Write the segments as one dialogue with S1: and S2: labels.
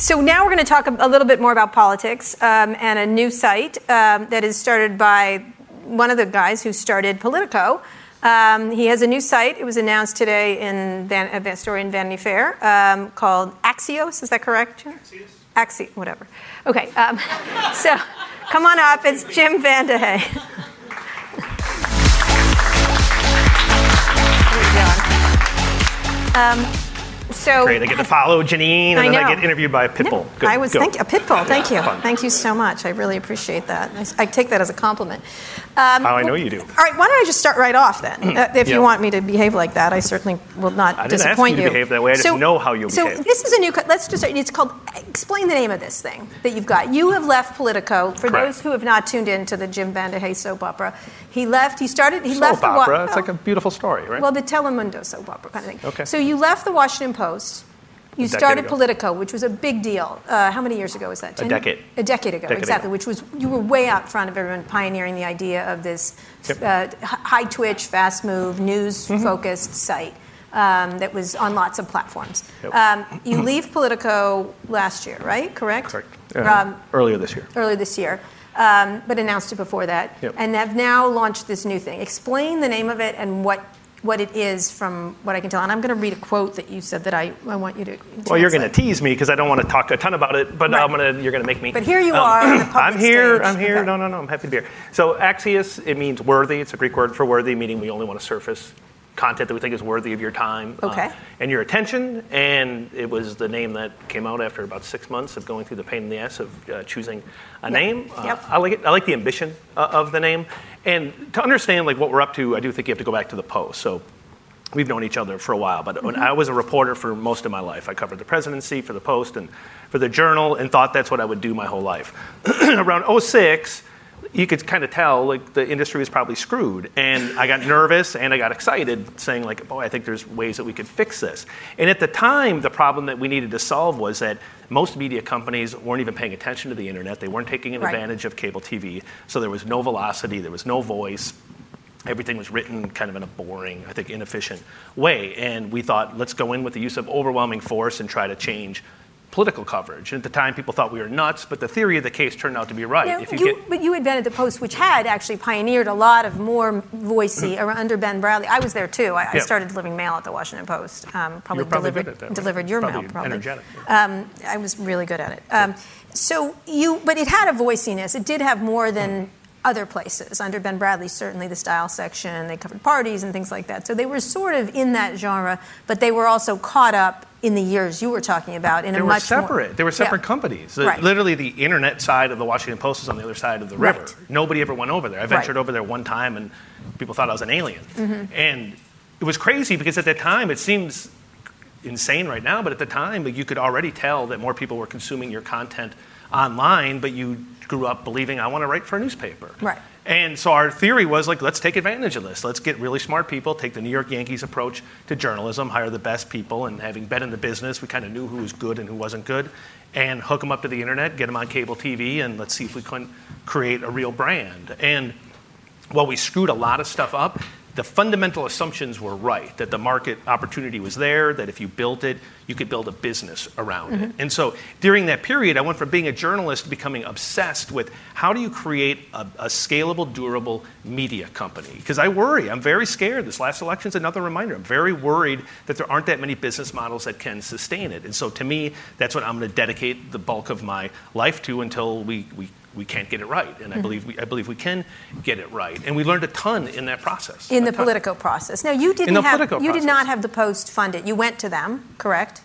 S1: So now we're going to talk a little bit more about politics um, and a new site um, that is started by one of the guys who started Politico. Um, he has a new site. It was announced today in Van, a story in Vanity Fair um, called Axios. Is that correct? Axios. Axi, whatever. Okay. Um, so come on up. It's Jim VandeHei.
S2: Um, so great. I get to follow Janine, and I then I get interviewed by a pit bull.
S1: I was thank a pit bull. Thank you. Fun. Thank you so much. I really appreciate that. I, I take that as a compliment.
S2: Um, How I know you do. All
S1: right. Why don't I just start right off then? Hmm. Uh, if you want me to behave like that, I certainly will not
S2: I
S1: didn't disappoint
S2: ask you. To behave that way. I so, didn't know how you
S1: so
S2: behave.
S1: So this is a new. Let's just. It's called. Explain the name of this thing that you've got. You have left Politico. For Correct. those who have not tuned in to the Jim VandeHei soap opera, he left. He started. He
S2: soap
S1: left.
S2: opera. The, it's like a beautiful story, right?
S1: Well, the Telemundo soap opera kind of thing.
S2: Okay.
S1: So you left the Washington Post you started ago. Politico, which was a big deal. Uh, how many years ago was that?
S2: Ten? A decade.
S1: A decade ago,
S2: decade
S1: exactly.
S2: Ago.
S1: Which was you were way out front of everyone, pioneering the idea of this yep. uh, high twitch, fast move, news focused mm-hmm. site. Um, that was on lots of platforms. Yep. Um, you leave Politico last year, right? Correct?
S2: Correct. Uh, um, earlier this year.
S1: Earlier this year. Um, but announced it before that.
S2: Yep.
S1: And have now launched this new thing. Explain the name of it and what what it is from what I can tell. And I'm going to read a quote that you said that I, I want you to.
S2: Translate. Well, you're going to tease me because I don't want to talk a ton about it, but right. I'm going to, you're going to make me.
S1: But here you um, are.
S2: I'm here.
S1: Stage.
S2: I'm here. Okay. No, no, no. I'm happy to be here. So Axios, it means worthy. It's a Greek word for worthy, meaning we only want to surface content that we think is worthy of your time
S1: uh, okay. uh,
S2: and your attention. And it was the name that came out after about six months of going through the pain in the ass of uh, choosing a
S1: yep.
S2: name.
S1: Uh, yep.
S2: I like it. I like the ambition uh, of the name. And to understand like what we're up to, I do think you have to go back to the post. So we've known each other for a while, but mm-hmm. I was a reporter for most of my life. I covered the presidency for the Post and for the Journal and thought that's what I would do my whole life. Around 06, you could kind of tell like the industry was probably screwed. And i got nervous and i got excited saying like boy i think there's ways that we could fix this. And at the time the problem that we needed to solve was that most media companies weren't even paying attention to the internet. They weren't taking
S1: right.
S2: advantage of cable tv so there was no velocity. There was no voice. Everything was written kind of in a boring, I think, inefficient way. And we thought, let's go in with the use of overwhelming force and try to change political coverage. And at the time, people thought we were nuts, but the theory of the case turned out to be right.
S1: Now, you you, get, but you invented the Post, which had actually pioneered a lot of more voicey mm-hmm. under Ben Bradlee. I was there too. I, yeah. I started delivering mail at the Washington Post.
S2: Um, probably, probably
S1: delivered, delivered your
S2: probably
S1: mail. Probably
S2: energetic. Yeah. Um,
S1: I was really good at it. Um, so you, but it had a voiciness. It did have more than. Mm other places. Under Ben Bradlee, certainly the style section, they covered parties and things like that. So they were sort of in that genre, but they were also caught up in the years you were talking about in
S2: they
S1: a much
S2: separate.
S1: More,
S2: they were separate
S1: yeah.
S2: companies.
S1: Right.
S2: Literally, the internet side of the Washington Post was on the other side of the river.
S1: Right.
S2: Nobody ever went over there. I ventured
S1: right.
S2: over there one time, and people thought I was an alien.
S1: Mm-hmm.
S2: And it was crazy because at that time, it seems insane right now, but at the time, you could already tell that more people were consuming your content online, but you grew up believing I want to write for a newspaper.
S1: Right.
S2: And so our theory was like, let's take advantage of this. Let's get really smart people, take the New York Yankees approach to journalism, hire the best people, and having been in the business, we kind of knew who was good and who wasn't good, and hook them up to the internet, get them on cable TV, and let's see if we couldn't create a real brand. And while we screwed a lot of stuff up, the fundamental assumptions were right that the market opportunity was there, that if you built it, you could build a business around
S1: mm-hmm.
S2: it. And so during that period, I went from being a journalist to becoming obsessed with how do you create a, a scalable, durable media company? Because I worry, I'm very scared. This last election is another reminder. I'm very worried that there aren't that many business models that can sustain it. And so to me, that's what I'm going to dedicate the bulk of my life to until we, we we can't get it right. And I mm-hmm. believe we, I believe we can get it right. And we learned a ton in that process.
S1: In the ton. Politico process. Now you didn't have you
S2: process.
S1: did not have the Post funded. You went to them, correct?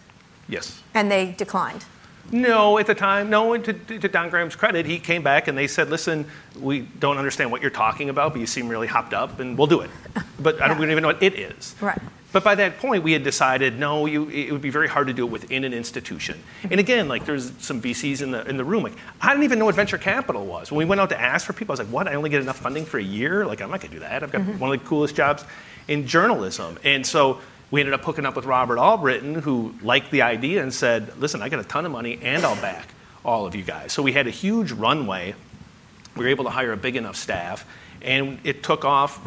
S2: Yes.
S1: And they declined.
S2: No, at the time, no. To, to, Don Graham's credit, he came back and they said, "Listen, we don't understand what you're talking about, but you seem really hopped up, and we'll do it." But yeah. I don't, we don't even know what it is.
S1: Right.
S2: But by that point, we had decided no, you, it would be very hard to do it within an institution. And again, like there's some VCs in the in the room. Like I didn't even know what venture capital was. When we went out to ask for people, I was like, "What? I only get enough funding for a year? Like I'm not gonna do that. I've got mm-hmm. one of the coolest jobs in journalism." And so we ended up hooking up with Robert Allbritton, who liked the idea and said, "Listen, I got a ton of money, and I'll back all of you guys." So we had a huge runway. We were able to hire a big enough staff, and it took off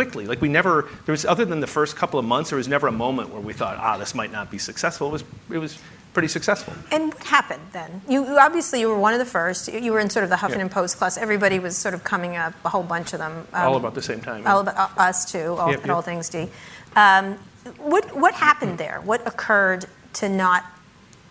S2: quickly. Like we never, there was other than the first couple of months, there was never a moment where we thought, ah, this might not be successful. It was, it was pretty successful.
S1: And what happened then? You, you obviously you were one of the first. You, you were in sort of the Huffington
S2: Yeah.
S1: Post class. Everybody was sort of coming up, a whole bunch of them. um,
S2: All about the same time.
S1: all about uh, us too. All,
S2: Yep,
S1: at
S2: yep.
S1: all things D. Um, what what happened there? What occurred to not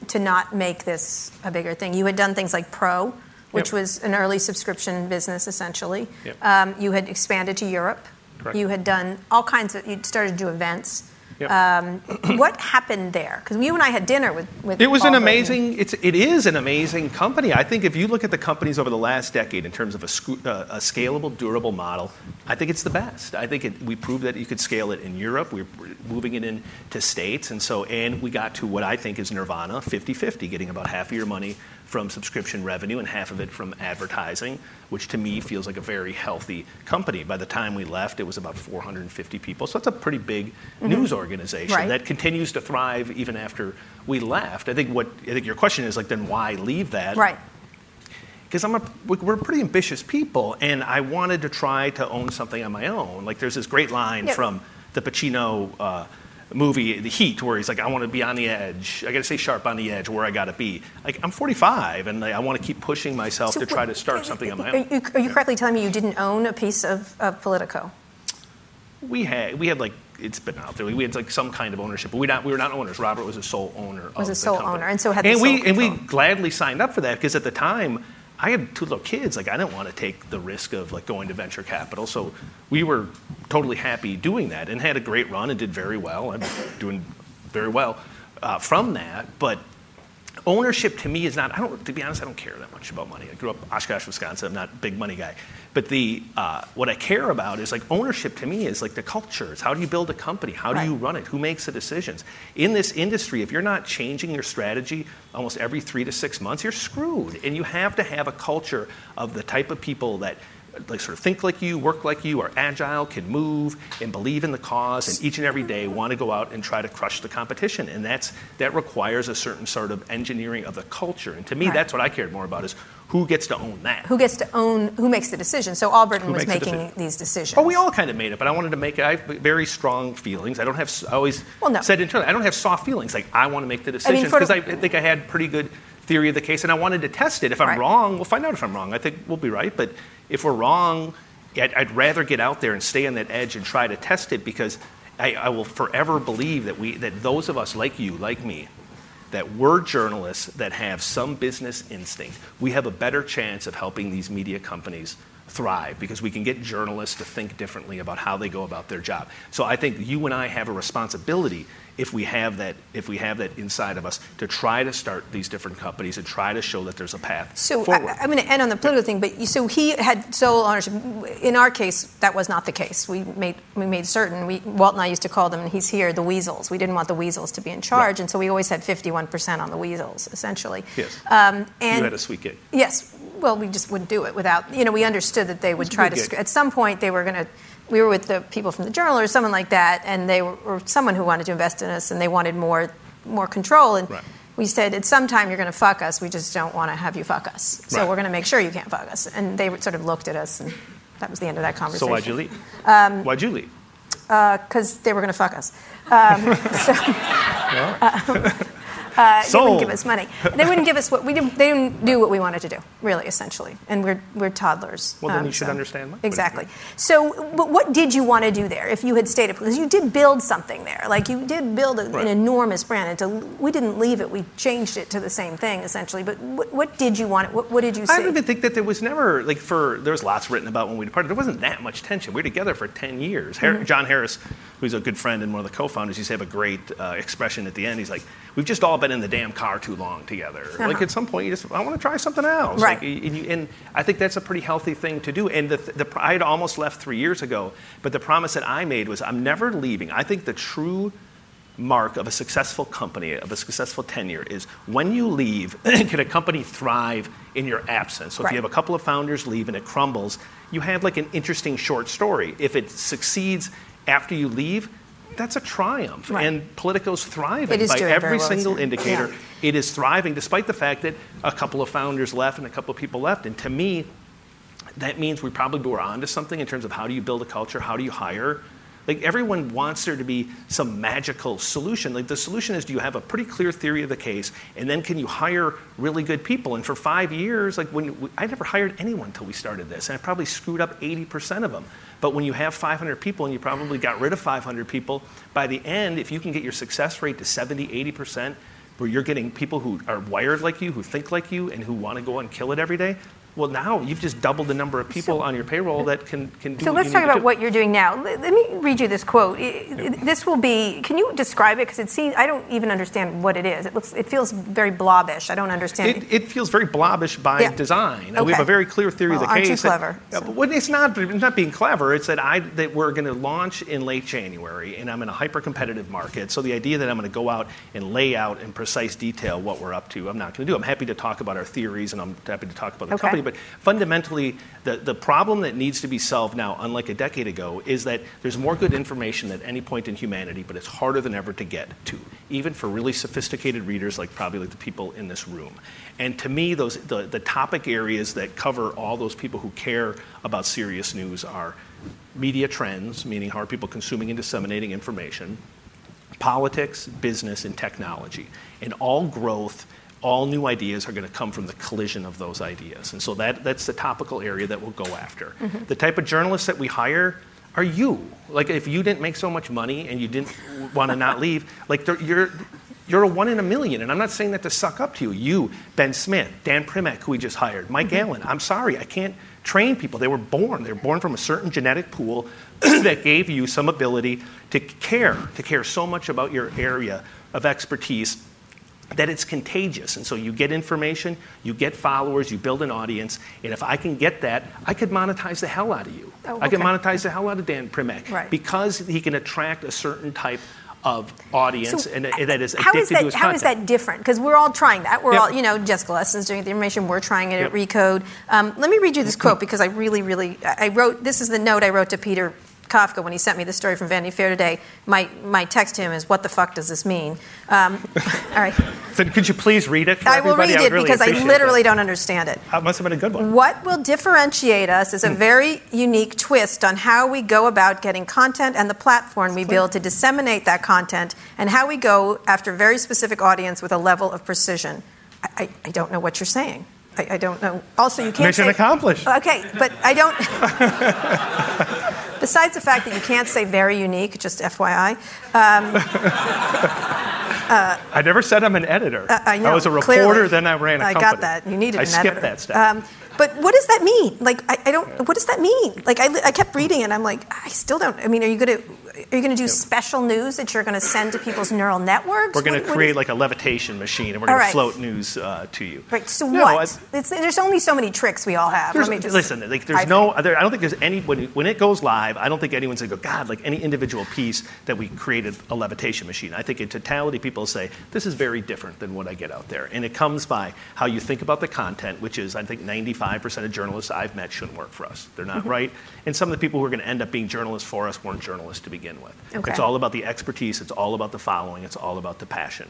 S1: to not make this a bigger thing? You had done things like Pro, which
S2: Yep.
S1: was an early subscription business essentially. Um, you had expanded to Europe.
S2: Correct.
S1: You had done all kinds of. You started to do events.
S2: Yep.
S1: Um, what happened there? Because you and I had dinner with with.
S2: It was an
S1: Paul Burton.
S2: amazing. It's it is an amazing company. I think if you look at the companies over the last decade in terms of a, uh, a scalable, durable model, I think it's the best. I think it, we proved that you could scale it in Europe. We're we're moving it into states, and so and we got to what I think is nirvana, 50-50, getting about half of your money from subscription revenue and half of it from advertising, which to me feels like a very healthy company. By the time we left, it was about 450 people, so it's a pretty big news organization
S1: Right.
S2: that continues to thrive even after we left. I think what I think your question is like, then why leave that?
S1: Right.
S2: Because I'm a we're pretty ambitious people, and I wanted to try to own something on my own. Like there's this great line from the Pacino. Uh, movie The Heat where he's like I want to be on the edge. I got to stay sharp on the edge where I got to be. Like I'm 45 and I want to keep pushing myself to try to start something on my
S1: Are
S2: own.
S1: you, are you correctly telling me you didn't own a piece of, of Politico?
S2: We had we had like it's been out there. We had like some kind of ownership, but we not we were not owners. Robert was a sole owner.
S1: Was
S2: of
S1: a sole
S2: company.
S1: owner, and so had the
S2: and we and we gladly signed up for that because at the time I had two little kids. Like I didn't want to take the risk of like going to venture capital, so we were totally happy doing that and had a great run and did very well. I'm doing very well uh, from that, but. Ownership to me is not. I don't. To be honest, I don't care that much about money. I grew up Oshkosh, Wisconsin. I'm not a big money guy, but the uh, what I care about is like ownership. To me, is like the culture. It's how do you build a company? How do you run it? Who makes the decisions? In this industry, if you're not changing your strategy almost every three to six months, you're screwed. And you have to have a culture of the type of people that like sort of think like you, work like you, are agile, can move, and believe in the cause, and each and every day want to go out and try to crush the competition. And that's that requires a certain sort of engineering of the culture. And to me,
S1: Right.
S2: that's what I cared more about is who gets to own that.
S1: Who gets to own, who makes the decision? So Allbritton
S2: Who
S1: was
S2: the
S1: making
S2: decision?
S1: these decisions.
S2: Oh, we all kind of made it, but I wanted to make it. I have very strong feelings. I don't have. I always
S1: Well, no.
S2: said internally, I don't have soft feelings. Like I want to make the
S1: I mean,
S2: decisions because I, think I had pretty good theory of the case, and I wanted to test it. If I'm
S1: Right.
S2: wrong, we'll find out if I'm wrong. I think we'll be right, but if we're wrong, I'd, I'd rather get out there and stay on that edge and try to test it because I, I will forever believe that we, that those of us like you, like me, that we're journalists that have some business instinct, we have a better chance of helping these media companies thrive because we can get journalists to think differently about how they go about their job. So I think you and I have a responsibility if we have that if we have that inside of us to try to start these different companies and try to show that there's a path
S1: So
S2: forward.
S1: I, I'm going to end on the political thing, but you, so he had sole ownership. In our case, that was not the case. We made we made certain. We, Walt and I used to call them, and he's here, the weasels. We didn't want the weasels to be in charge,
S2: Right.
S1: and so we always had 51% on the weasels, essentially.
S2: yes.
S1: Um, and
S2: you had a sweet gig.
S1: Yes. Well, we just wouldn't do it without, you know, we understood that they would try to, at some point, they were going to, we were with the people from the Journal or someone like that, and they were, or someone who wanted to invest in us, and they wanted more, more control. And
S2: Right.
S1: we said, at some time, you're going to fuck us. We just don't want to have you fuck us. So
S2: Right.
S1: we're going to make sure you can't fuck us. And they sort of looked at us, and that was the end of that conversation.
S2: So why'd you leave?
S1: Um,
S2: why'd you leave?
S1: Because they were going to fuck us. Um, so, uh, they wouldn't give us money. They wouldn't give us what we didn't. They didn't do what we wanted to do, really, essentially. And we're we're toddlers.
S2: Well, then
S1: um,
S2: you should
S1: so-
S2: understand.
S1: Exactly. So, but what did you want to do there if you had stayed? Because you did build something there. Like you did build a,
S2: Right.
S1: an enormous brand. And to, we didn't leave it. We changed it to the same thing, essentially. But what, what did you want? What, what did you see?
S2: I don't even think that there was never like for there was lots written about when we departed. There wasn't that much tension. We were together for ten years. Har-
S1: Mm-hmm.
S2: John Harris, who's a good friend and one of the co-founders, used to have a great uh, expression at the end. He's like, "We've just all been in the damn car too long together. Like
S1: Uh-huh.
S2: at some point, you just I want to try something else.
S1: Right.
S2: Like, and, you, and I think that's a pretty healthy thing to do. And the, the I had almost left three years ago, but the promise that I made was I'm never leaving. I think the true mark of a successful company, of a successful tenure, is when you leave, can a company thrive in your absence? So if
S1: Right.
S2: you have a couple of founders leave and it crumbles, you have like an interesting short story. If it succeeds after you leave, that's a triumph.
S1: Right.
S2: And Politico's thriving by every
S1: well,
S2: single indicator.
S1: Yeah.
S2: It is thriving despite the fact that a couple of founders left and a couple of people left. And to me, that means we probably were onto something in terms of how do you build a culture, how do you hire. Like everyone wants there to be some magical solution. Like the solution is, do you have a pretty clear theory of the case, and then can you hire really good people? And for five years, like when we, I never hired anyone until we started this, and I probably screwed up 80% of them. But when you have 500 people and you probably got rid of 500 people, by the end, if you can get your success rate to 70, 80%, where you're getting people who are wired like you, who think like you, and who want to go and kill it every day, well, now you've just doubled the number of people
S1: So-
S2: on your payroll that can, can do
S1: So
S2: what
S1: let's
S2: you
S1: talk about
S2: do.
S1: what you're doing now. Let let me read you this quote. This will be. Can you describe it? Because it seems I don't even understand what it is. It looks. It feels very blobbish. I don't understand.
S2: It, it feels very blobbish by
S1: Yeah.
S2: design. And We have a very clear theory
S1: Well,
S2: of the
S1: aren't you
S2: case. that-
S1: clever?
S2: Yeah, but what- it's not, it's not being clever. It's that, I, that we're going to launch in late January, and I'm in a hyper competitive market. So the idea that I'm going to go out and lay out in precise detail what we're up to, I'm not going to do. I'm happy to talk about our theories, and I'm happy to talk about the
S1: Okay.
S2: company. But fundamentally, the, the problem that needs to be solved now, unlike a decade ago, is that there's more good information at any point in humanity, but it's harder than ever to get to, even for really sophisticated readers like probably like the people in this room. And to me, those the, the topic areas that cover all those people who care about serious news are media trends, meaning how are people consuming and disseminating information, politics, business, and technology. And all growth, all new ideas are going to come from the collision of those ideas. And so that, that's the topical area that we'll go after. Mm-hmm. The type of journalists that we hire are you. Like if you didn't make so much money and you didn't want to not leave, like you're. You're a one in a million, and I'm not saying that to suck up to you. You, Ben Smith, Dan Primack, who we just hired, Mike mm-hmm. Allen. I'm sorry, I can't train people. They were born. They were born from a certain genetic pool that gave you some ability to care, to care so much about your area of expertise that it's contagious. And so you get information, you get followers, you build an audience, and if I can get that, I could monetize the hell out of you.
S1: Oh,
S2: I can
S1: okay.
S2: monetize the hell out of Dan Primack
S1: Right.
S2: because he can attract a certain type of audience
S1: So,
S2: and that is
S1: How
S2: addicted
S1: is
S2: to
S1: that? How is that different? Because we're all trying that. We're
S2: Yep.
S1: all, you know, Jessica Lessin's doing the information. We're trying it at Recode. Um, let me read you this quote because I really, really, I I wrote. This is the note I wrote to Peter Kafka when he sent me the story from Vanity Fair today. My my text to him is, "What the fuck does this mean?" Um, all right,
S2: So could you please read it for
S1: I will
S2: everybody?
S1: read
S2: would
S1: it
S2: really
S1: because I literally
S2: that.
S1: don't understand it.
S2: That must have been a good one.
S1: What will differentiate us is a very unique twist on how we go about getting content and the platform we build to disseminate that content, and how we go after a very specific audience with a level of precision. I, I, I don't know what you're saying. I, I don't know. Also, you can't
S2: Mission
S1: say,
S2: accomplished.
S1: Okay, but I don't. Besides the fact that you can't say very unique, just FYI.
S2: I never said I'm an editor.
S1: Uh, I know.
S2: was a reporter,
S1: clearly.
S2: then I ran a
S1: I
S2: company.
S1: I got that. You needed
S2: I
S1: an
S2: skipped
S1: editor.
S2: that step.
S1: Um, but what does that mean? Like, I, I don't. What does that mean? Like, I, I kept reading, and I'm like, I still don't. I mean, are you going to are you going to do special news that you're going to send to people's neural networks?
S2: We're going to create like a levitation machine, and we're going
S1: right.
S2: to float news uh, to you.
S1: Right. So
S2: No,
S1: what? It's, there's only so many tricks we all have. Let me just,
S2: listen, like, there's
S1: I
S2: no, there, I don't think there's any, when, when it goes live, I don't think anyone's gonna go, God, like any individual piece that we created a levitation machine. I think in totality, people say, this is very different than what I get out there. And it comes by how you think about the content, which is, I think 95% of journalists I've met shouldn't work for us. They're not right. And some of the people who are gonna end up being journalists for us weren't journalists to begin with.
S1: Okay.
S2: It's all about the expertise, it's all about the following, it's all about the passion.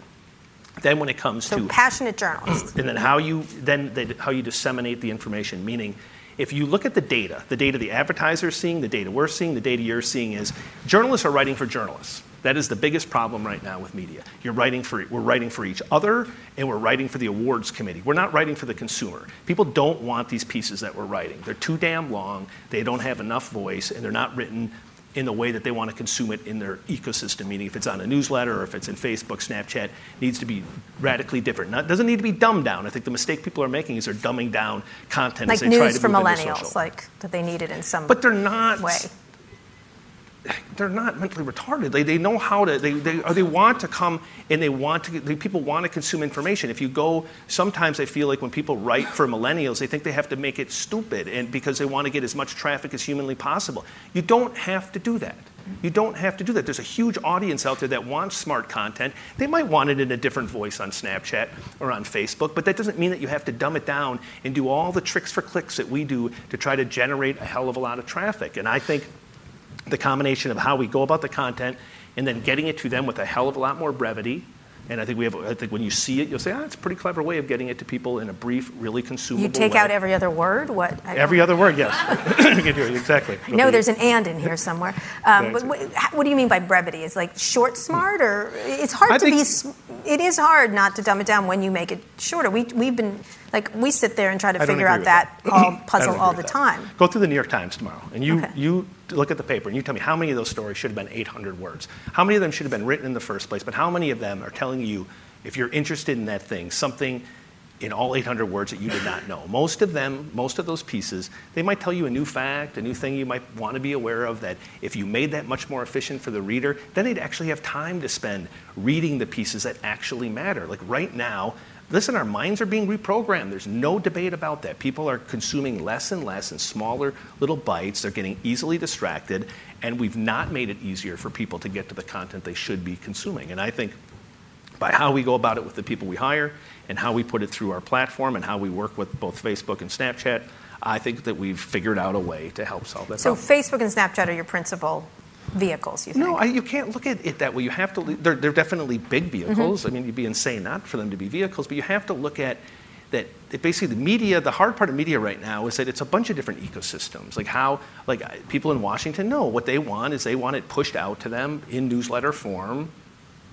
S2: Then when it comes
S1: So
S2: to
S1: passionate journalists.
S2: and then how you then the, how you disseminate the information meaning if you look at the data the data the advertisers seeing the data we're seeing the data you're seeing is journalists are writing for journalists that is the biggest problem right now with media you're writing for we're writing for each other and we're writing for the awards committee we're not writing for the consumer people don't want these pieces that we're writing they're too damn long they don't have enough voice and they're not written in the way that they want to consume it in their ecosystem, meaning if it's on a newsletter or if it's in Facebook, Snapchat, needs to be radically different. Not, doesn't need to be dumbed down. I think the mistake people are making is they're dumbing down content
S1: Like
S2: as they try
S1: news
S2: to
S1: for
S2: move into
S1: millennials,
S2: social.
S1: like that they need it in some
S2: but they're not.
S1: way.
S2: They're not mentally retarded. They, they know how to. They, they they want to come and they want to. They, people want to consume information. If you go, sometimes I feel like when people write for millennials, they think they have to make it stupid and because they want to get as much traffic as humanly possible. You don't have to do that. You don't have to do that. There's a huge audience out there that wants smart content. They might want it in a different voice on Snapchat or on Facebook, but that doesn't mean that you have to dumb it down and do all the tricks for clicks that we do to try to generate a hell of a lot of traffic. And I think the combination of how we go about the content and then getting it to them with a hell of a lot more brevity, And I think we have. I think when you see it, you'll say, "Ah, it's a pretty clever way of getting it to people in a brief, really consumable way.
S1: You take
S2: way."
S1: out every other word? What? I-
S2: Every other word, yes. You can do it, exactly.
S1: No, there's an and in here somewhere. Um, but what, what do you mean by brevity? Is like short, smart, or it's hard
S2: I
S1: to be. It is hard not to dumb it down when you make it shorter. We we've been like we sit there and try to
S2: I
S1: figure out that
S2: that.
S1: all puzzle all the
S2: that.
S1: time.
S2: Go through the New York Times tomorrow, and you
S1: Okay.
S2: you look at the paper and you tell me how many of those stories should have been 800 words. How many of them should have been written in the first place? But how many of them are telling you, if you're interested in that thing, something in all 800 words that you did not know? Most of them, most of those pieces, they might tell you a new fact, a new thing you might want to be aware of. That if you made that much more efficient for the reader, then they'd actually have time to spend reading the pieces that actually matter. Like right now. Listen, our minds are being reprogrammed. There's no debate about that. People are consuming less and less in smaller little bites. They're getting easily distracted, and we've not made it easier for people to get to the content they should be consuming. And I think by how we go about it with the people we hire and how we put it through our platform and how we work with both Facebook and Snapchat, I think that we've figured out a way to help solve that
S1: So
S2: problem.
S1: Facebook and Snapchat are your principal vehicles. You think?
S2: No, I, you can't look at it that way. You have to. They're, they're definitely big mm-hmm. vehicles. I mean, you'd be insane not for them to be vehicles. But you have to look at that. Basically, the media. The hard part of media right now is that it's a bunch of different ecosystems. Like how, like people in Washington know what they want is they want it pushed out to them in newsletter form,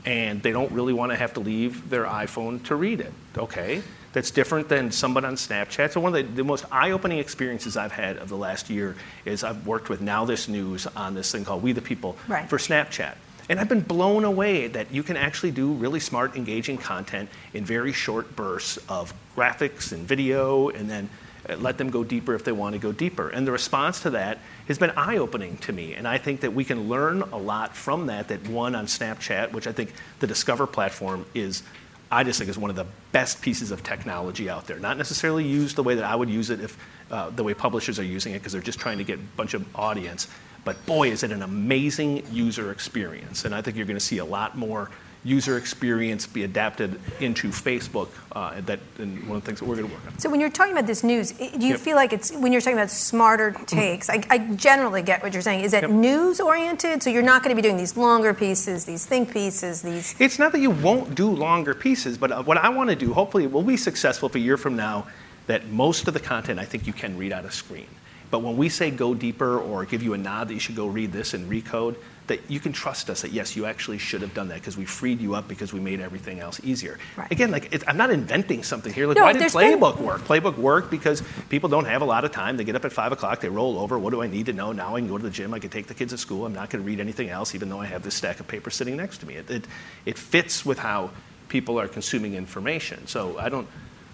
S2: and they don't really want to have to leave their iPhone to read it. Okay. That's different than someone on Snapchat. So one of the, the most eye-opening experiences I've had of the last year is I've worked with NowThis News on this thing called We the People
S1: Right.
S2: for Snapchat. And I've been blown away that you can actually do really smart, engaging content in very short bursts of graphics and video, and then uh, let them go deeper if they want to go deeper. And the response to that has been eye opening to me. And I think that we can learn a lot from that. That one on Snapchat, which I think the Discover platform is. I just think is one of the best pieces of technology out there. Not necessarily used the way that I would use it if uh, the way publishers are using it, because they're just trying to get a bunch of audience. But boy, is it an amazing user experience. And I think you're going to see a lot more user experience be adapted into Facebook. Uh, that and one of the things that we're going to work on.
S1: So when you're talking about this news, do you
S2: Yep.
S1: feel like it's when you're talking about smarter takes? I, I generally get what you're saying. Is it
S2: Yep.
S1: news oriented? So you're not going to be doing these longer pieces, these think pieces, these.
S2: It's not that you won't do longer pieces, but uh, what I want to do, hopefully, we'll be successful if a year from now that most of the content I think you can read out of screen. But when we say go deeper or give you a nod that you should go read this and recode, that you can trust us that yes, you actually should have done that because we freed you up because we made everything else easier.
S1: Right.
S2: Again, like it, I'm not inventing something here. Like
S1: No,
S2: why did
S1: there's been-
S2: Playbook work? Playbook worked because people don't have a lot of time. They get up at five o'clock, they roll over. What do I need to know? Now I can go to the gym. I can take the kids to school. I'm not going to read anything else, even though I have this stack of paper sitting next to me. It, it, it fits with how people are consuming information. So I don't.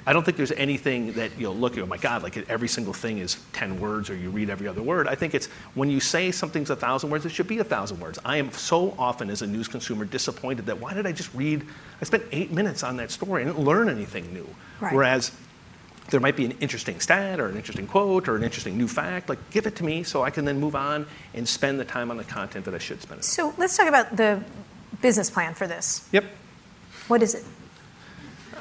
S2: I don't think there's anything that you'll look at, oh my God, like every single thing is 10 words or you read every other word. I think it's when you say something's a thousand words, it should be a thousand words. I am so often as a news consumer disappointed that why did I just read, I spent eight minutes on that story and didn't learn anything new.
S1: Right.
S2: Whereas there might be an interesting stat or an interesting quote or an interesting new fact, like give it to me so I can then move on and spend the time on the content that I should spend. it on.
S1: So let's talk about the business plan for this.
S2: Yep.
S1: What is it?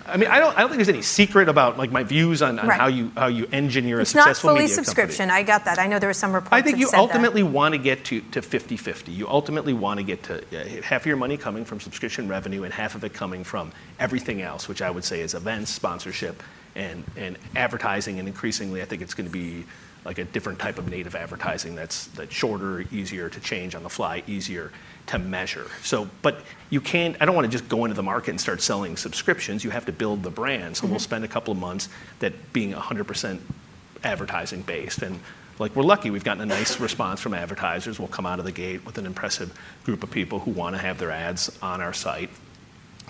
S2: I mean, I don't, I don't think there's any secret about like my views on, on
S1: Right.
S2: how you how you engineer a
S1: It's not fully
S2: media company.
S1: subscription. I got that. I know there were some reports.
S2: I think you
S1: said that.
S2: ultimately want to get to, to 50-50. You ultimately want to get to uh, half of your money coming from subscription revenue and half of it coming from everything else, which I would say is events, sponsorship, and, and advertising. And increasingly, I think it's going to be like a different type of native advertising that's, that's shorter, easier to change on the fly, easier to measure. So, but you can't, I don't want to just go into the market and start selling subscriptions. You have to build the brand. So we'll mm-hmm. spend a couple of months that being 100% advertising based. And like we're lucky, we've gotten a nice response from advertisers. We'll come out of the gate with an impressive group of people who want to have their ads on our site.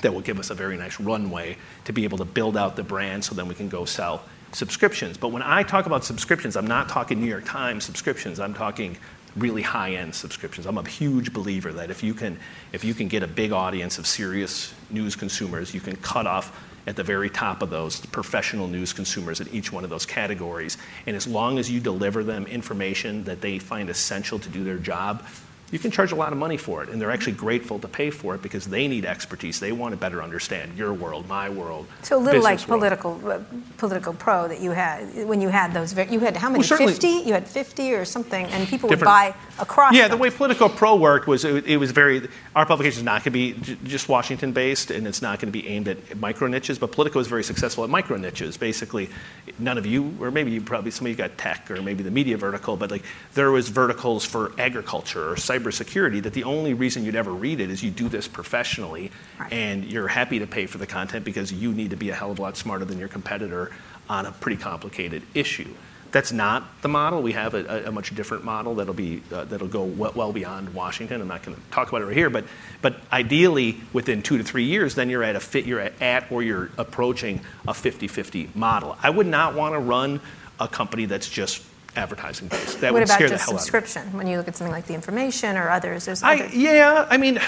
S2: That will give us a very nice runway to be able to build out the brand so then we can go sell subscriptions. But when I talk about subscriptions, I'm not talking New York Times subscriptions. I'm talking really high-end subscriptions. I'm a huge believer that if you can if you can get a big audience of serious news consumers, you can cut off at the very top of those professional news consumers in each one of those categories. And as long as you deliver them information that they find essential to do their job, you can charge a lot of money for it. And they're actually grateful to pay for it because they need expertise. They want to better understand your world, my world.
S1: So a little like
S2: world.
S1: political, uh, political pro that you had when you had those. You had how many?
S2: Well,
S1: Fifty? You had fifty or something, and people would buy across.
S2: Yeah, the way Politico Pro worked was it, it was very. Our publication is not going to be j- just Washington based, and it's not going to be aimed at micro niches. But Politico is very successful at micro niches. Basically, none of you, or maybe you probably some of you got tech, or maybe the media vertical, but like there was verticals for agriculture or cybersecurity that the only reason you'd ever read it is you do this professionally,
S1: Right.
S2: and you're happy to pay for the content because you need to be a hell of a lot smarter than your competitor on a pretty complicated issue. That's not the model. We have a, a- much different model that'll be uh, that'll go well, well beyond Washington. I'm not going to talk about it right here, but but ideally within two to three years, then you're at a fit. You're at, at or you're approaching a 50-50 model. I would not want to run a company that's just advertising based. That
S1: What
S2: would
S1: about
S2: scare the hell out of me.
S1: subscription? When you look at something like the information or others, there's
S2: I,
S1: other.
S2: yeah, I mean,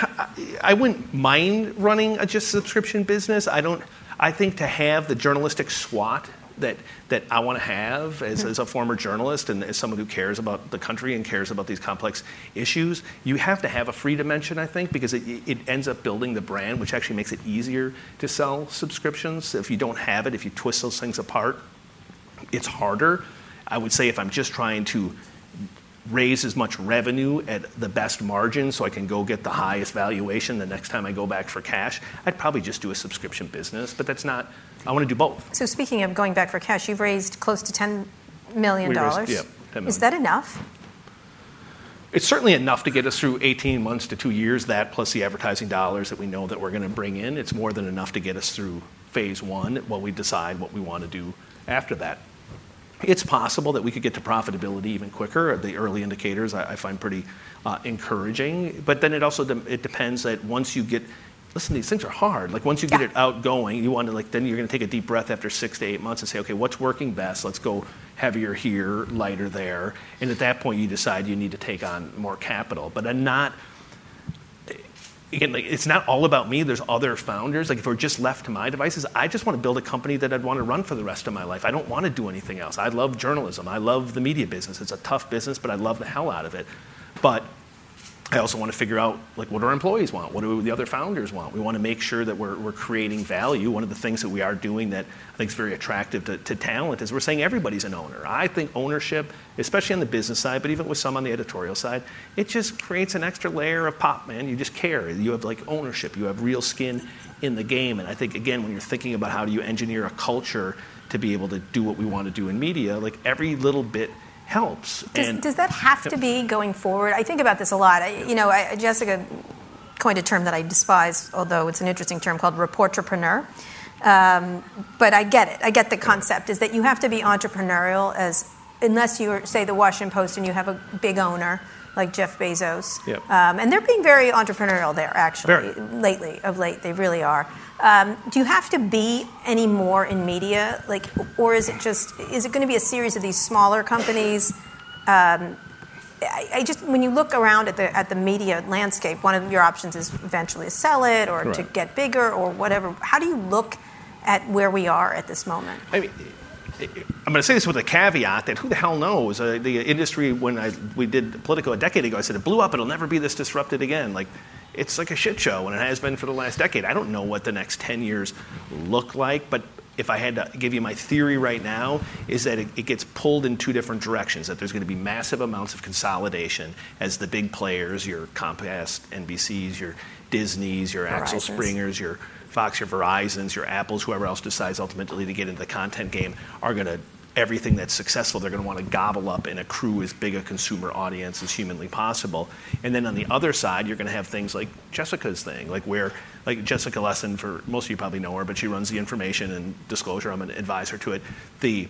S2: I, wouldn't mind running a just subscription business. I don't. I think to have the journalistic SWAT that that I want to have as, hmm. as a former journalist and as someone who cares about the country and cares about these complex issues, you have to have a free dimension. I think because it, it ends up building the brand, which actually makes it easier to sell subscriptions. If you don't have it, if you twist those things apart, it's harder. I would say if I'm just trying to raise as much revenue at the best margin so I can go get the highest valuation the next time I go back for cash, I'd probably just do a subscription business. But that's not, I want to do both.
S1: So speaking of going back for cash, you've raised close to ten million
S2: We raised-
S1: dollars.
S2: yeah, $10
S1: Is that enough?
S2: It's certainly enough to get us through 18 months to two years, that plus the advertising dollars that we know that we're going to bring in. It's more than enough to get us through phase one while we decide what we want to do after that. It's possible that we could get to profitability even quicker. The early indicators I, find pretty uh, encouraging, but then it also it depends that once you get listen, these things are hard. Like once you get it outgoing, you want to like then you're going to take a deep breath after six to eight months and say, okay, what's working best? Let's go heavier here, lighter there, and at that point you decide you need to take on more capital. But I'm not again, like, it's not all about me. There's other founders. Like if we're just left to my devices, I just want to build a company that I'd want to run for the rest of my life. I don't want to do anything else. I love journalism. I love the media business. It's a tough business, but I love the hell out of it. But I also want to figure out like what our employees want? What do the other founders want? We want to make sure that we're, we're creating value. One of the things that we are doing that I think is very attractive to, to talent is we're saying everybody's an owner. I think ownership, especially on the business side, but even with some on the editorial side, it just creates an extra layer of pop, man. You just care. You have like ownership. You have real skin in the game. And I think again, when you're thinking about how do you engineer a culture to be able to do what we want to do in media, like every little bit helps.
S1: Does, does that have to be going forward? I think about this a lot. I, you know, I, Jessica coined a term that I despise, although it's an interesting term called reportrepreneur. Um, but I get it. I get the concept is that you have to be entrepreneurial as unless you're say the Washington Post and you have a big owner like Jeff Bezos.
S2: Yep.
S1: Um, and they're being very entrepreneurial there actually
S2: Very.
S1: lately of late they really are. Um, do you have to be any more in media like or is it just is it going to be a series of these smaller companies um, I, I just when you look around at the at the media landscape, one of your options is eventually to sell it or to get bigger or whatever. How do you look at where we are at this moment?
S2: I mean, I'm going to say this with a caveat that who the hell knows? Uh, the industry, when I, we did Politico a decade ago, I said it blew up. It'll never be this disrupted again. It's like a shit show, and it has been for the last decade. I don't know what the next 10 years look like, but if I had to give you my theory right now, is that it, it gets pulled in two different directions. That there's going to be massive amounts of consolidation as the big players, your Comcast, NBCs, your Disneys, your Axel Springers, your Fox, your Verizons, your Apples, whoever else decides ultimately to get into the content game, are going to everything that's successful they're going to want to gobble up and accrue as big a consumer audience as humanly possible. And then on the other side, you're going to have things like Jessica's thing, like where like Jessica Lessin, for most of you probably know her, but she runs the information and disclosure. I'm an advisor to it. The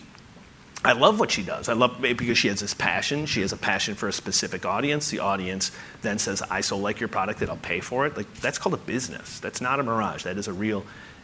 S2: I love what she does. I love because she has this passion. She has a passion for a specific audience. The audience then says, "I so like your product that I'll pay for it." Like that's called a business. That's not a mirage. That is a real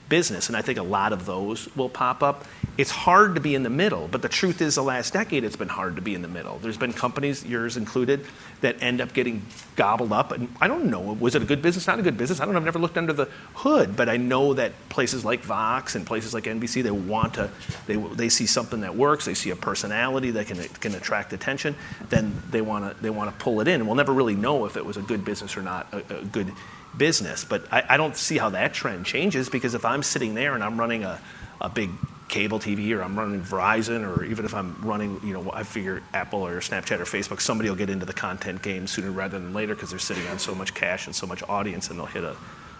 S2: business. And I think a lot of those will pop up. It's hard to be in the middle, but the truth is, the last decade, it's been hard to be in the middle. There's been companies, yours included, that end up getting gobbled up. And I don't know, was it a good business, not a good business? I don't know, I've never looked under the hood, but I know that places like Vox and places like NBC, they want to, they, they see something that works, they see a personality that can, can attract attention, then they want to they want to pull it in. And we'll never really know if it was a good business or not, a, a good business. But I, I, don't see how that trend changes because if I'm sitting there and I'm running a, a big cable TV or I'm running Verizon or even if I'm running, you know, I figure Apple or Snapchat or Facebook, somebody will get into the content game sooner rather than later because they're sitting on so much cash and so much audience and they'll hit a,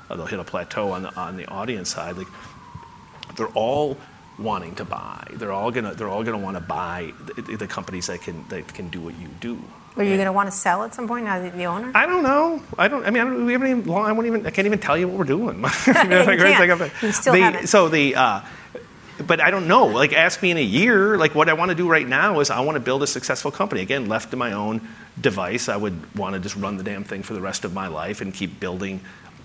S2: they'll hit a plateau on the, on the audience side. Like, they're all wanting to buy. They're all gonna they're all gonna want to buy the, the, companies that can that can do what you do.
S1: Are you going to want to sell at some point now that the owner?
S2: I don't know. I don't. I mean, I don't, we haven't even. I won't even. I can't even tell you what we're doing.
S1: you, can't. you still
S2: the,
S1: haven't.
S2: So the. Uh, but I don't know. Like, ask me in a year. Like, what I want to do right now is I want to build a successful company. Again, left to my own device, I would want to just run the damn thing for the rest of my life and keep building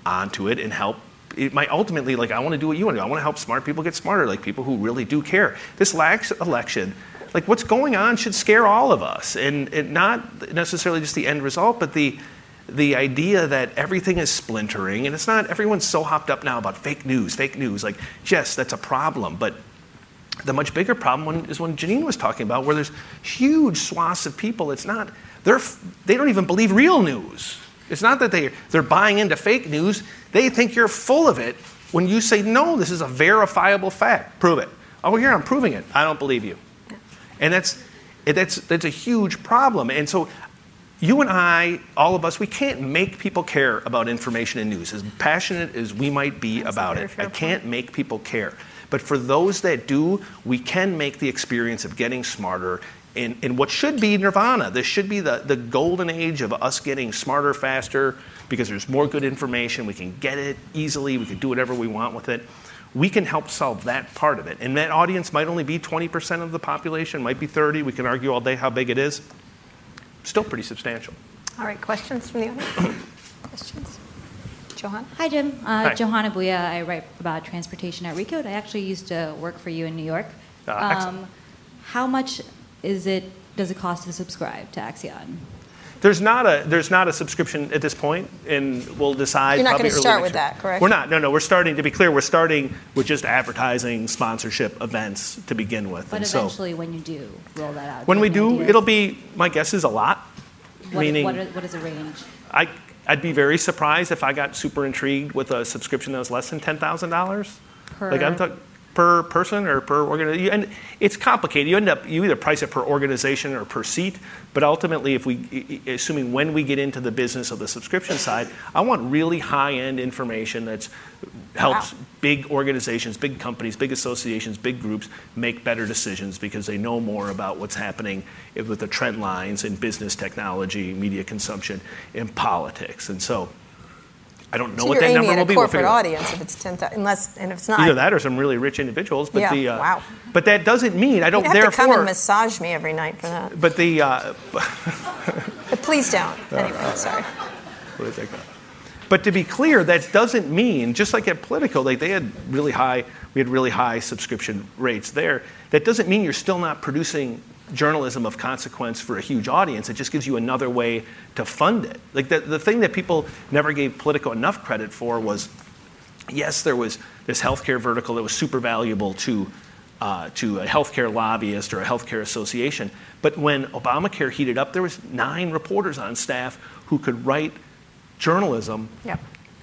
S2: onto it and help. It might ultimately, like, I want to do what you want to do. I want to help smart people get smarter, like people who really do care. This last election, like, what's going on should scare all of us, and, and not necessarily just the end result, but the the idea that everything is splintering, and it's not, everyone's so hopped up now about fake news, fake news. Like, yes, that's a problem, but the much bigger problem is when Janine was talking about, where there's huge swaths of people, it's not, they're, they don't even believe real news. It's not that they, they're buying into fake news, they think you're full of it when you say, no, this is a verifiable fact. Prove it. Oh, here, I'm proving it. I don't believe you. And that's, that's, that's a huge problem. And so you and I, all of us, we can't make people care about information and news. As passionate as we might be That's about it, I can't make people care. But for those that do, we can make the experience of getting smarter in, in what should be nirvana. This should be the, the golden age of us getting smarter faster because there's more good information. We can get it easily, we can do whatever we want with it. We can help solve that part of it. And that audience might only be 20% of the population, might be 30. We can argue all day how big it is still pretty substantial.
S1: All right, questions from the audience? questions? Johana?
S3: Hi, Jim. Uh, Hi. Johana Bhuiyan. I write about transportation at Recode. I actually used to work for you in New York.
S2: Uh, um,
S3: how much is it? Does it cost to subscribe to Axios?
S2: There's not a there's not a subscription at this point, and we'll decide.
S1: You're not going
S2: to
S1: start with that, correct?
S2: We're not. No, no. We're starting. To be clear, we're starting with just advertising, sponsorship, events to begin with.
S3: But
S2: and
S3: eventually,
S2: so,
S3: when you do roll that out,
S2: when we do, ideas? it'll be. My guess is a lot.
S3: What,
S2: meaning,
S3: what, are, what is the range?
S2: I I'd be very surprised if I got super intrigued with a subscription that was less than ten thousand dollars. Like I'm talking per person or per organization. And it's complicated. You end up, you either price it per organization or per seat, but ultimately, if we, assuming when we get into the business of the subscription side, I want really high end information that helps wow. big organizations, big companies, big associations, big groups make better decisions because they know more about what's happening with the trend lines in business technology, media consumption, and politics. And so, I don't know
S1: so
S2: what that number will be.
S1: Corporate we'll audience, if it's ten thousand, unless and if it's not
S2: either that or some really rich individuals. But
S1: yeah,
S2: the
S1: uh, wow.
S2: But that doesn't mean I don't.
S1: You'd have
S2: therefore,
S1: to come and massage me every night for that.
S2: But the. Uh,
S1: but please don't. Anyway, uh, sorry.
S2: What is that? But to be clear, that doesn't mean just like at Politico, like they had really high, we had really high subscription rates there. That doesn't mean you're still not producing journalism of consequence for a huge audience. It just gives you another way to fund it. Like the, the thing that people never gave Politico enough credit for was yes, there was this healthcare vertical that was super valuable to, uh, to a healthcare lobbyist or a healthcare association. But when Obamacare heated up, there was nine reporters on staff who could write journalism
S1: yep.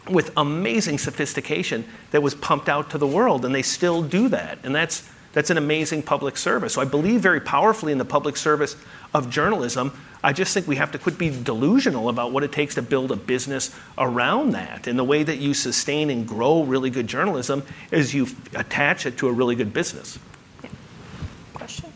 S2: with amazing sophistication that was pumped out to the world, and they still do that. And that's that's an amazing public service. So I believe very powerfully in the public service of journalism. I just think we have to quit being delusional about what it takes to build a business around that. And the way that you sustain and grow really good journalism is you attach it to a really good business.
S1: Yeah. Question?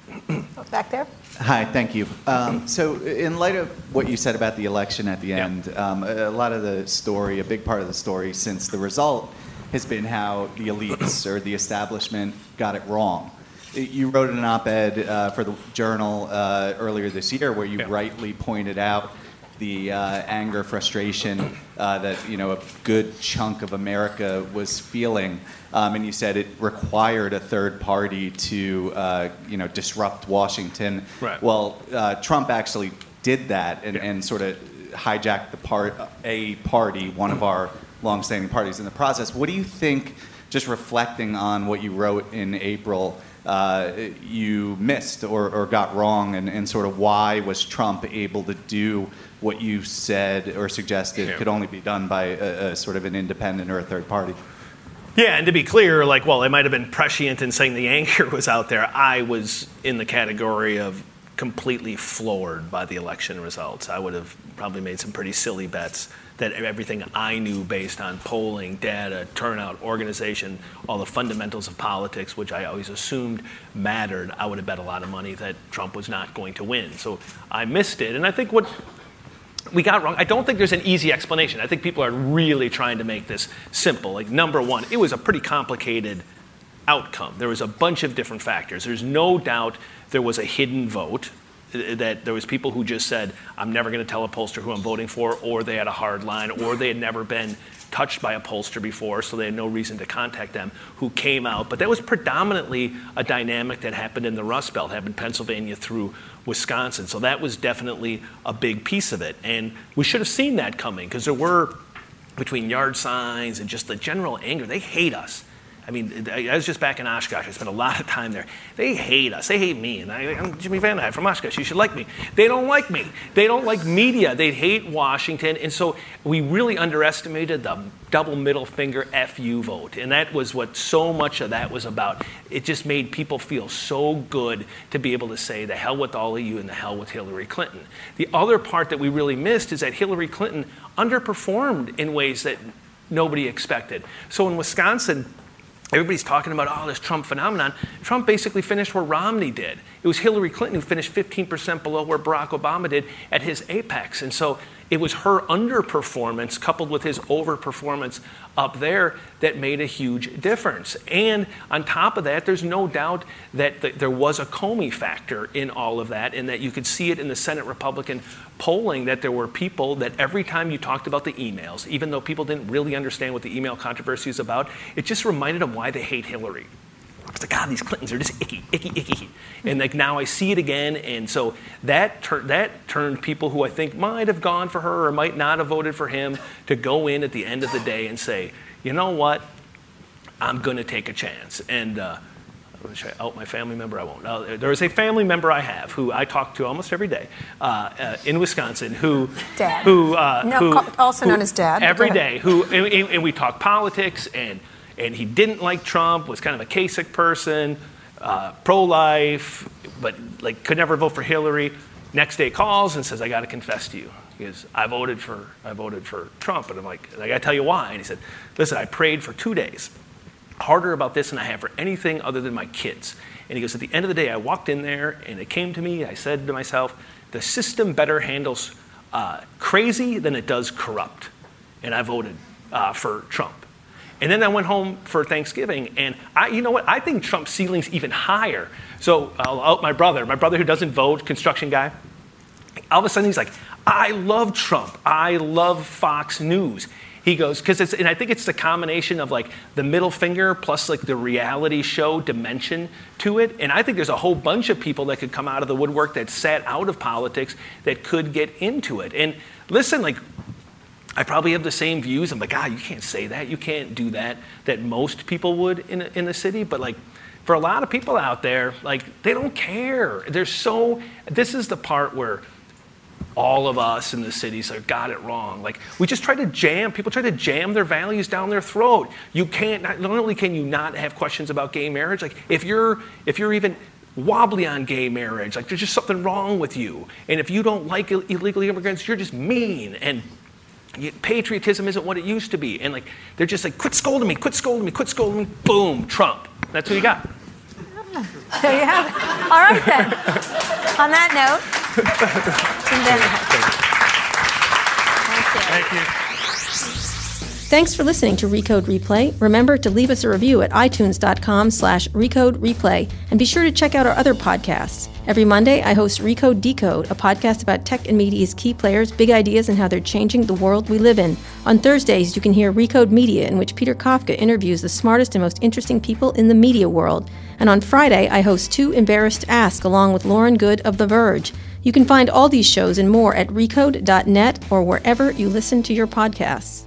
S1: Back there?
S4: Hi, thank you. Um, so, in light of what you said about the election at the end, yeah. um, a lot of the story, a big part of the story since the result, has been how the elites or the establishment got it wrong. You wrote an op ed uh, for the Journal uh, earlier this year where you yeah. rightly pointed out the uh, anger, frustration uh, that you know a good chunk of America was feeling, um, and you said it required a third party to uh, you know disrupt Washington.
S2: Right.
S4: Well, uh, Trump actually did that and,
S2: Yeah.
S4: and sort of hijacked the part a party, one of our longstanding parties in the process. What do you think? Just reflecting on what you wrote in April uh, you missed or, or got wrong, and, and sort of why was Trump able to do what you said or suggested
S2: Yeah.
S4: could only be done by a, a sort of an independent or a third party?
S2: Yeah, and to be clear, like, well, I might have been prescient in saying the anger was out there. I was in the category of completely floored by the election results. I would have probably made some pretty silly bets that everything I knew based on polling, data, turnout, organization, all the fundamentals of politics, which I always assumed mattered, I would have bet a lot of money that Trump was not going to win. So I missed it. And I think what we got wrong. I don't think there's an easy explanation. I think people are really trying to make this simple. Like, number one, it was a pretty complicated outcome. There was a bunch of different factors. There's no doubt there was a hidden vote, that there was people who just said, I'm never going to tell a pollster who I'm voting for, or they had a hard line, or they had never been touched by a pollster before, so they had no reason to contact them, who came out. But that was predominantly a dynamic that happened in the Rust Belt, happened Pennsylvania through Wisconsin. So that was definitely a big piece of it. And we should have seen that coming, because there were, between yard signs and just the general anger, they hate us. I mean, I was just back in Oshkosh. I spent a lot of time there. They hate us. They hate me. And I, I'm Jimmy VandeHei from Oshkosh. You should like me. They don't like me. They don't like media. They hate Washington. And so we really underestimated the double middle finger FU vote. And that was what so much of that was about. It just made people feel so good to be able to say, the hell with all of you and the hell with Hillary Clinton. The other part that we really missed is that Hillary Clinton underperformed in ways that nobody expected. So in Wisconsin, Everybody's talking about, oh, this Trump phenomenon. Trump basically finished where Romney did. It was Hillary Clinton who finished 15% below where Barack Obama did at his apex. And so it was her underperformance coupled with his overperformance up there that made a huge difference. And on top of that, there's no doubt that th- there was a Comey factor in all of that, and that you could see it in the Senate Republican polling that there were people that every time you talked about the emails, even though people didn't really understand what the email controversy is about, it just reminded them why they hate Hillary. It's like, God, these Clintons are just icky, icky, icky. And like now I see it again. And so that, tur- that turned people who I think might have gone for her or might not have voted for him to go in at the end of the day and say, you know what? I'm going to take a chance. And uh, should I out my family member? I won't. Uh, there is a family member I have who I talk to almost every day uh, uh, in Wisconsin who,
S1: Dad.
S2: who, uh,
S1: No,
S2: who
S1: also
S2: who
S1: known as Dad,
S2: every day who and- and we talk politics and and he didn't like Trump was kind of a Kasich person uh, pro-life but like could never vote for Hillary next day calls and says I got to confess to you he goes I voted for I voted for Trump and I'm like I got to tell you why and he said listen I prayed for two days harder about this than I have for anything other than my kids. And he goes, At the end of the day, I walked in there and it came to me. I said to myself, The system better handles uh, crazy than it does corrupt. And I voted uh, for Trump. And then I went home for Thanksgiving, and I, you know what? I think Trump's ceiling's even higher. So I'll out my brother, my brother who doesn't vote, construction guy all of a sudden he's like, I love Trump. I love Fox News. He goes, because it's, and I think it's the combination of like the middle finger plus like the reality show dimension to it. And I think there's a whole bunch of people that could come out of the woodwork that sat out of politics that could get into it. And listen, like, I probably have the same views. I'm like, ah, you can't say that. You can't do that, that most people would in, in the city. But like, for a lot of people out there, like, they don't care. They're so, this is the part where all of us in the cities have got it wrong. Like we just try to jam, people try to jam their values down their throat. You can't, not, not only can you not have questions about gay marriage, like if you're, if you're even wobbly on gay marriage, like there's just something wrong with you. And if you don't like Ill- illegal immigrants, you're just mean. And patriotism isn't what it used to be. And like, they're just like, quit scolding me, quit scolding me, quit scolding me, boom, Trump. That's who you got.
S1: There you have it. All right then. On that note, Jim VandeHei. Thank you.
S2: Thank you.
S1: Thanks for listening to Recode Replay. Remember to leave us a review at itunes.com slash recode replay and be sure to check out our other podcasts. Every Monday, I host Recode Decode, a podcast about tech and media's key players, big ideas, and how they're changing the world we live in. On Thursdays, you can hear Recode Media, in which Peter Kafka interviews the smartest and most interesting people in the media world. And on Friday, I host Too Embarrassed to Ask, along with Lauren Goode of The Verge. You can find all these shows and more at recode.net or wherever you listen to your podcasts.